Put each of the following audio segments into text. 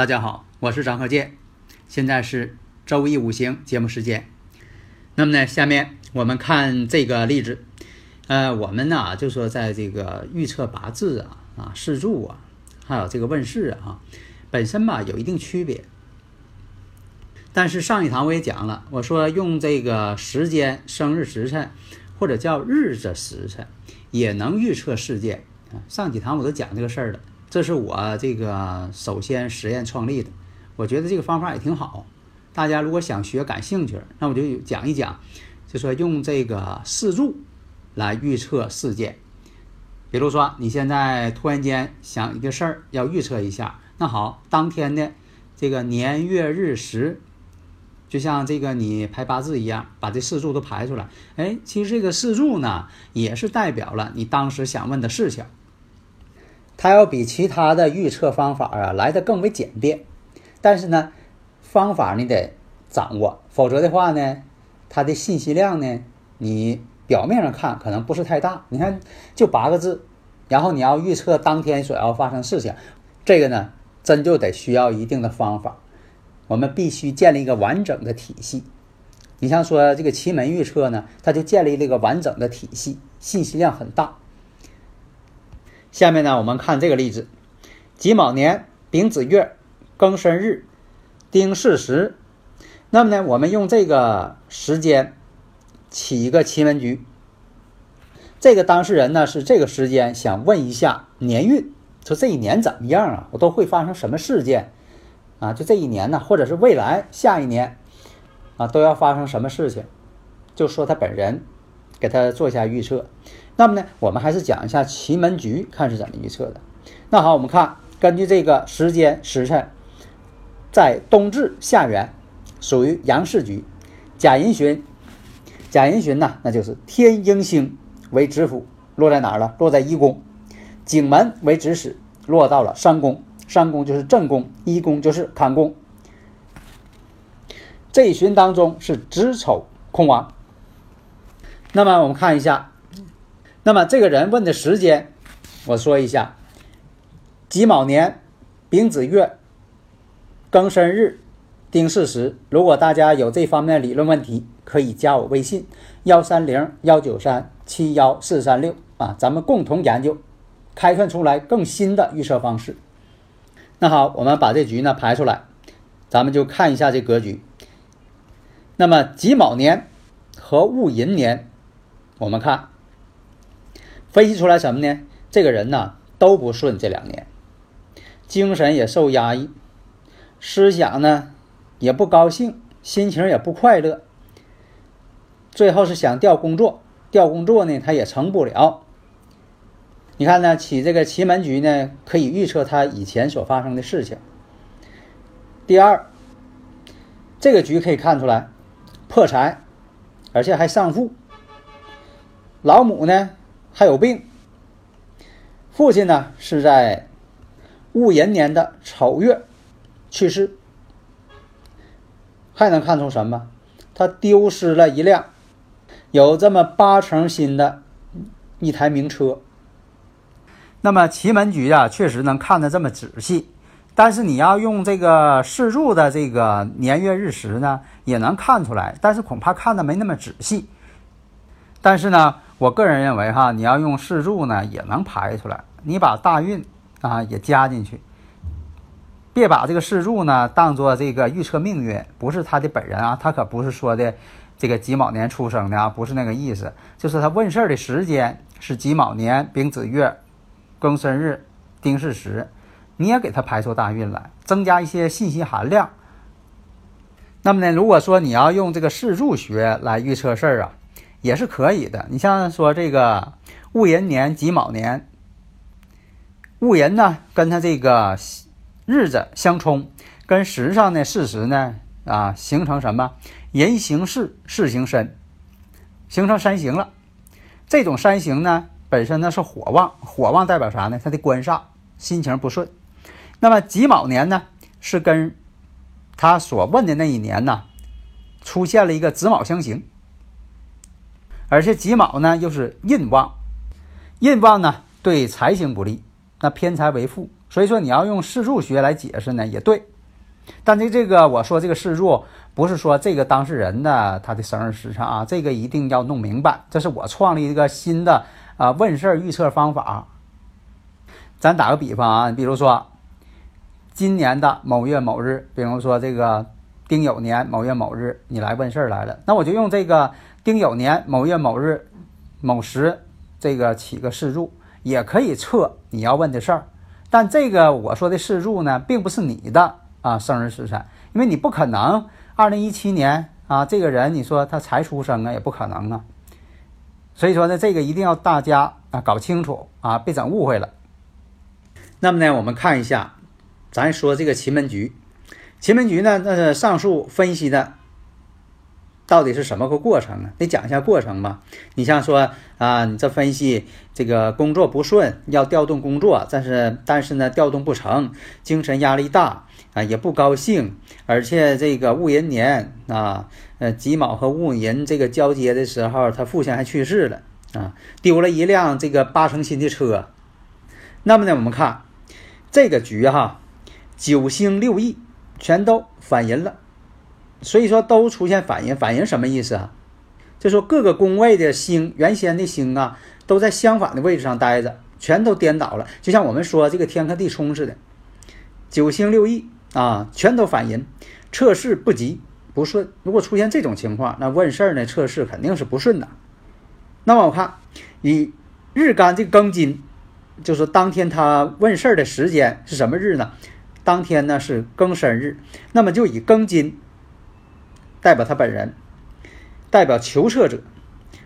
大家好，我是张鹤剑，现在是周易五行节目时间。那么呢，下面我们看这个例子。呃，我们呢就说在这个预测八字啊、啊四柱啊，还有这个问世啊，本身吧有一定区别。但是上一堂我也讲了，我说用这个时间、生日时辰或者叫日子时辰，也能预测事件啊。上几堂我都讲这个事儿了。这是我这个首先实验创立的，我觉得这个方法也挺好。大家如果想学、感兴趣，那我就讲一讲，就说用这个四柱来预测事件。比如说，你现在突然间想一个事儿要预测一下，那好，当天的这个年月日时，就像这个你排八字一样，把这四柱都排出来。哎，其实这个四柱呢，也是代表了你当时想问的事情。它要比其他的预测方法啊来的更为简便，但是呢，方法你得掌握，否则的话呢，它的信息量呢，你表面上看可能不是太大。你看就八个字，然后你要预测当天所要发生事情，这个呢，真就得需要一定的方法。我们必须建立一个完整的体系。你像说这个奇门预测呢，它就建立了一个完整的体系，信息量很大。下面呢，我们看这个例子：己卯年丙子月庚申日丁巳时。那么呢，我们用这个时间起一个奇门局。这个当事人呢是这个时间想问一下年运，说这一年怎么样啊？我都会发生什么事件啊？就这一年呢，或者是未来下一年啊，都要发生什么事情？就说他本人给他做一下预测。那么呢，我们还是讲一下奇门局，看是怎么预测的。那好，我们看根据这个时间时辰，在冬至下元，属于阳世局，甲寅旬，甲寅旬呢，那就是天鹰星为子府，落在哪儿了？落在一宫，景门为子使，落到了三宫，三宫就是正宫，一宫就是坎宫。这一旬当中是子丑空亡。那么我们看一下。那么这个人问的时间，我说一下：己卯年丙子月庚申日丁巳时。如果大家有这方面理论问题，可以加我微信：幺三零幺九三七幺四三六啊，咱们共同研究，开创出来更新的预测方式。那好，我们把这局呢排出来，咱们就看一下这格局。那么己卯年和戊寅年，我们看。分析出来什么呢？这个人呢，都不顺，这两年精神也受压抑，思想呢也不高兴，心情也不快乐。最后是想调工作，调工作呢他也成不了。你看呢，起这个奇门局呢，可以预测他以前所发生的事情。第二，这个局可以看出来破财，而且还上富。老母呢还有病，父亲呢是在戊寅年的丑月去世。还能看出什么？他丢失了一辆有这么八成新的一台名车。那么奇门局啊，确实能看得这么仔细，但是你要用这个四柱的这个年月日时呢，也能看出来，但是恐怕看的没那么仔细。但是呢。我个人认为哈，你要用四柱呢，也能排出来。你把大运啊也加进去，别把这个四柱呢当做这个预测命运，不是他的本人啊，他可不是说的这个己卯年出生的啊，不是那个意思，就是他问事儿的时间是己卯年丙子月庚申日丁巳时，你也给他排出大运来，增加一些信息含量。那么呢，如果说你要用这个四柱学来预测事儿啊。也是可以的。你像说这个戊寅年己卯年，戊寅呢跟他这个日子相冲，跟时上的事实呢啊形成什么？人行事，事行身，形成三行了。这种三行呢本身呢是火旺，火旺代表啥呢？他的官煞，心情不顺。那么己卯年呢是跟他所问的那一年呢出现了一个子卯相刑。而且己卯呢又是印旺，印旺呢对财星不利，那偏财为负，所以说你要用四柱学来解释呢也对。但这这个我说这个四柱不是说这个当事人的他的生日时辰啊，这个一定要弄明白。这是我创立一个新的啊问事儿预测方法。咱打个比方啊，比如说今年的某月某日，比如说这个丁酉年某月某日，你来问事儿来了，那我就用这个。丁酉年某月某日某时，这个起个四柱也可以测你要问的事儿，但这个我说的四柱呢，并不是你的啊生日时辰，因为你不可能二零一七年啊这个人你说他才出生啊，也不可能啊，所以说呢，这个一定要大家啊搞清楚啊，别整误会了。那么呢，我们看一下，咱说这个奇门局，奇门局呢，那是上述分析的。到底是什么个过程啊？得讲一下过程吧。你像说啊，你这分析这个工作不顺，要调动工作，但是但是呢调动不成，精神压力大啊，也不高兴，而且这个戊寅年啊，呃己卯和戊寅这个交接的时候，他父亲还去世了啊，丢了一辆这个八成新的车。那么呢，我们看这个局哈，九星六翼全都反银了。所以说都出现反应，反应什么意思啊？就说各个宫位的星，原先的星啊，都在相反的位置上待着，全都颠倒了。就像我们说这个天克地冲似的，九星六翼啊，全都反应，测试不吉不顺。如果出现这种情况，那问事儿呢，测试肯定是不顺的。那么我看以日干这庚金，就是当天他问事儿的时间是什么日呢？当天呢是庚申日，那么就以庚金。代表他本人，代表求测者。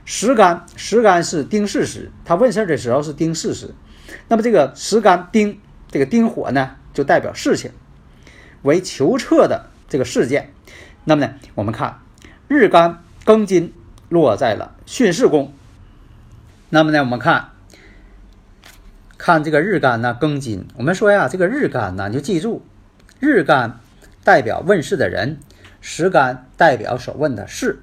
时干，时干是丁巳时，他问事的时候是丁巳时。那么这个时干丁，这个丁火呢，就代表事情，为求测的这个事件。那么呢，我们看日干庚金落在了巽四宫。那么呢，我们看看这个日干呢庚金，我们说呀，这个日干呢，你就记住，日干代表问事的人。时干代表所问的事，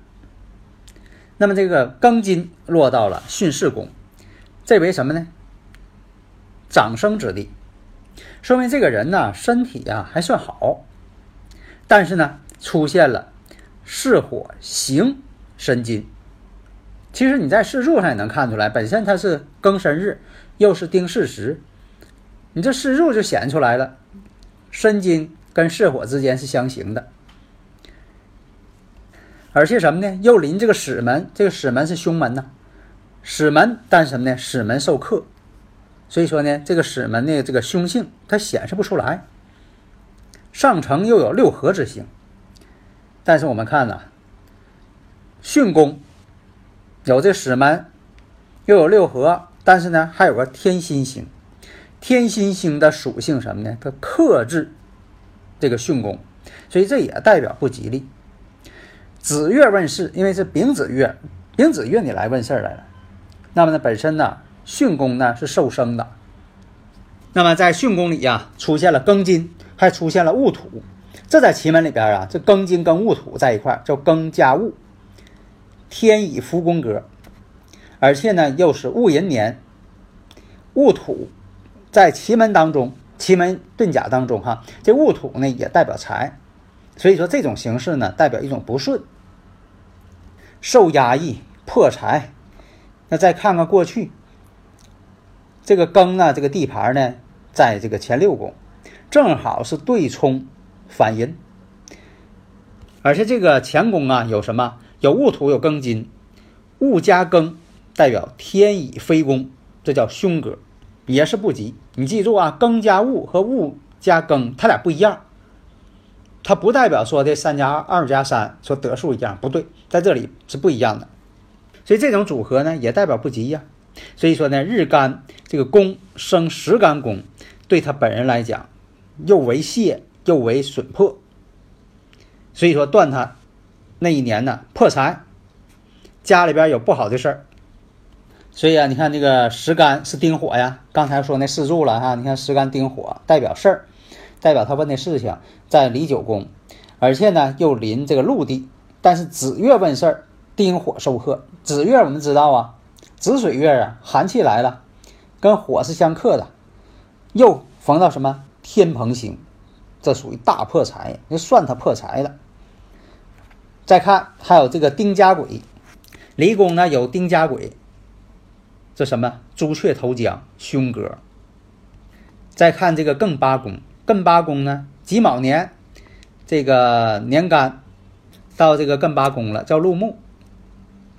那么这个庚金落到了巽四宫，这为什么呢？长生之地，说明这个人呢身体啊还算好，但是呢出现了巳火行申金。其实你在四柱上也能看出来，本身它是庚申日，又是丁巳时，你这四柱就显出来了，申金跟巳火之间是相刑的。而且什么呢？又临这个死门，这个死门是凶门呐，死门，但什么呢？死门受克，所以说呢，这个史门的这个凶性它显示不出来。上层又有六合之星，但是我们看呢，巽宫有这史门，又有六合，但是呢还有个天心星，天心星的属性什么呢？它克制这个巽宫，所以这也代表不吉利。子月问世，因为是丙子月，丙子月你来问事儿来了，那么呢本身呢巽宫呢是受生的，那么在巽宫里呀出现了庚金。还出现了戊土，这在奇门里边啊，这庚金跟戊土在一块叫庚加戊，天乙福宫格，而且呢又是戊寅年，戊土在奇门当中，奇门遁甲当中哈，这戊土呢也代表财，所以说这种形式呢代表一种不顺，受压抑破财。那再看看过去，这个庚呢这个地盘呢在这个前六宫。正好是对冲反阴，而且这个乾宫啊有什么？有戊土，有庚金，戊加庚代表天乙飞宫，这叫凶格，也是不吉。你记住啊，庚加戊和戊加庚，它俩不一样，它不代表说的三加二加三说得数一样，不对，在这里是不一样的。所以这种组合呢，也代表不吉呀。所以说呢，日干这个宫生时干宫，对他本人来讲。又为泄又为损破，所以说断他那一年呢破财，家里边有不好的事儿。所以啊，你看这个石干是丁火呀，刚才说那四柱了哈，你看石干丁火代表事儿，代表他问的事情在离九宫，而且呢又临这个陆地，但是子月问事儿，丁火受克。子月我们知道啊，子水月啊，寒气来了，跟火是相克的，又逢到什么？天蓬星，这属于大破财，那算他破财了。再看还有这个丁家鬼，离宫呢有丁家鬼，这什么朱雀投江凶格。再看这个艮八宫，艮八宫呢己卯年，这个年干到这个艮八宫了，叫入木。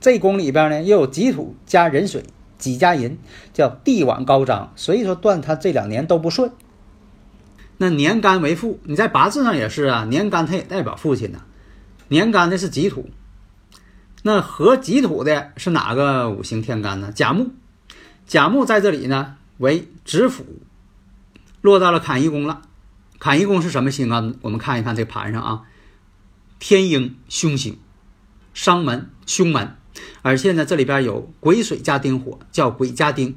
这宫里边呢又有己土加壬水，己加寅，叫地晚高张，所以说断他这两年都不顺。那年干为父，你在八字上也是啊。年干它也代表父亲呢。年干的是己土，那合己土的是哪个五行天干呢？甲木。甲木在这里呢为子府，落到了坎一宫了。坎一宫是什么星啊？我们看一看这盘上啊，天鹰凶星，伤门凶门，而且呢这里边有癸水加丁火，叫癸加丁。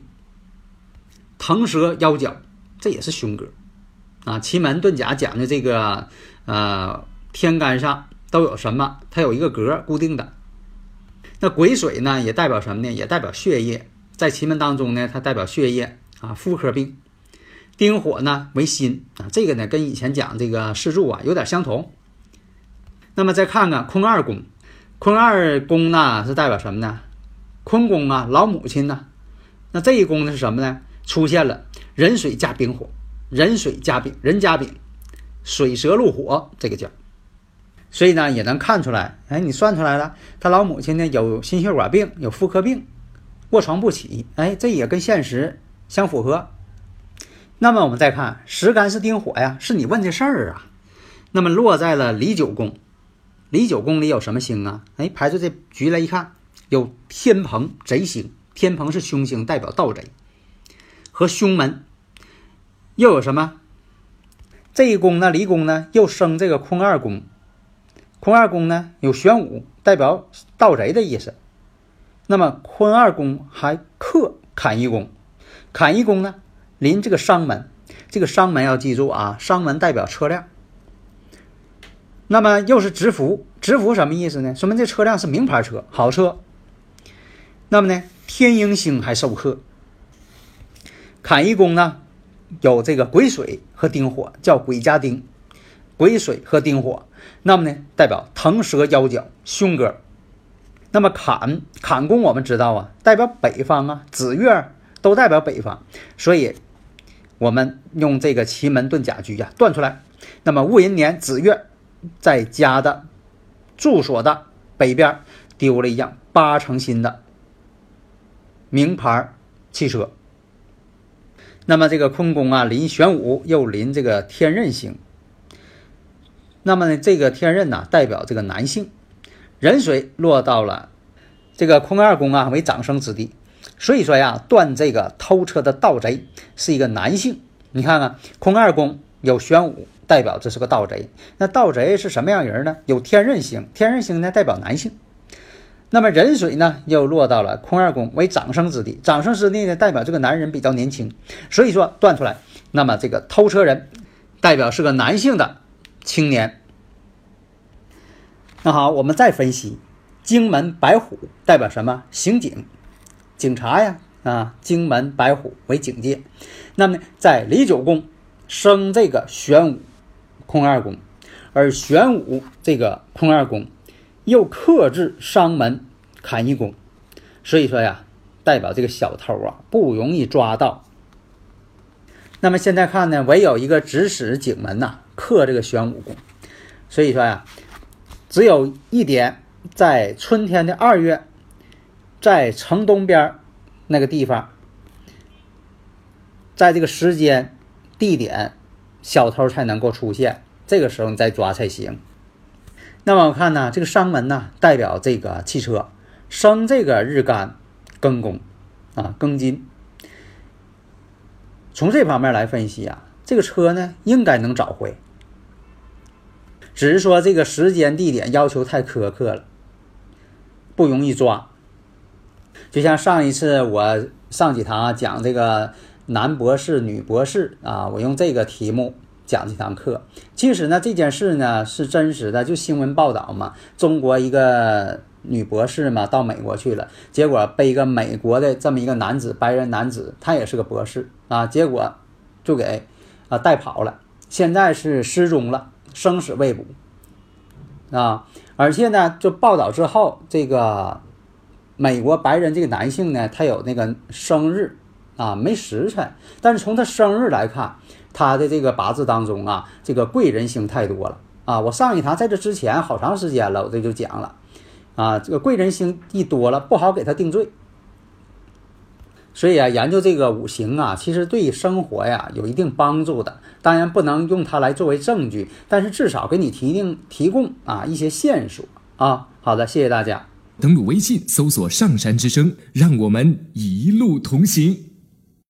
腾蛇腰角，这也是凶格。啊，奇门遁甲讲的这个，呃，天干上都有什么？它有一个格固定的。那癸水呢，也代表什么呢？也代表血液。在奇门当中呢，它代表血液啊，妇科病。丁火呢为心啊，这个呢跟以前讲这个四柱啊有点相同。那么再看看坤二宫，坤二宫呢是代表什么呢？坤宫啊，老母亲呢？那这一宫呢是什么呢？出现了壬水加丙火。壬水加丙，壬加丙，水蛇入火，这个叫。所以呢，也能看出来，哎，你算出来了，他老母亲呢有心血管病，有妇科病，卧床不起，哎，这也跟现实相符合。那么我们再看，时干是丁火呀，是你问的事儿啊。那么落在了离九宫，离九宫里有什么星啊？哎，排出这局来一看，有天蓬贼星，天蓬是凶星，代表盗贼和凶门。又有什么？这一宫呢？离宫呢？又生这个坤二宫。坤二宫呢？有玄武，代表盗贼的意思。那么坤二宫还克坎一宫，坎一宫呢？临这个商门。这个商门要记住啊，商门代表车辆。那么又是直福，直福什么意思呢？说明这车辆是名牌车，好车。那么呢？天鹰星还受克。坎一宫呢？有这个癸水和丁火，叫癸加丁，癸水和丁火，那么呢，代表腾蛇腰角凶格。那么坎坎宫我们知道啊，代表北方啊，子月都代表北方，所以我们用这个奇门遁甲局呀断出来。那么戊寅年子月在家的住所的北边丢了一辆八成新的名牌汽车。那么这个坤宫啊，临玄武，又临这个天任星。那么呢，这个天任呢，代表这个男性。壬水落到了这个坤二宫啊，为长生之地。所以说呀，断这个偷车的盗贼是一个男性。你看看坤二宫有玄武，代表这是个盗贼。那盗贼是什么样人呢？有天任星，天任星呢代表男性。那么壬水呢又落到了坤二宫为长生之地，长生之地呢代表这个男人比较年轻。所以说断出来，那么这个偷车人代表是个男性的青年。那好，我们再分析，荆门白虎代表什么？刑警。警察呀，啊，荆门白虎为警戒。那么在离九宫生这个玄武空二宫，而玄武这个空二宫又克制伤门坎一宫，所以说呀，代表这个小偷啊不容易抓到。那么现在看呢，唯有一个指使景门呐克这个玄武宫，所以说呀，只有一点，在春天的二月。在城东边那个地方，在这个时间、地点，小偷才能够出现。这个时候你再抓才行。那么我看呢，这个商门呢，代表这个汽车生这个日干庚宫啊，庚金。从这方面来分析啊，这个车呢应该能找回，只是说这个时间、地点要求太苛刻了，不容易抓。就像上一次我上几堂讲这个男博士、女博士啊，我用这个题目讲这堂课。其实呢，这件事呢是真实的，就新闻报道嘛。中国一个女博士嘛到美国去了，结果被一个美国的这么一个男子，白人男子，他也是个博士啊，结果就给啊带跑了，现在是失踪了，生死未卜啊。而且呢，就报道之后这个。美国白人这个男性呢，他有那个生日啊，没时辰，但是从他生日来看，他的这个八字当中啊，这个贵人星太多了啊。我上一堂在这之前好长时间了，我这就讲了啊，这个贵人星一多了，不好给他定罪。所以啊，研究这个五行啊，其实对生活呀有一定帮助的。当然不能用它来作为证据，但是至少给你提定提供啊一些线索啊。好的，谢谢大家。登录微信，搜索“上山之声”，让我们一路同行。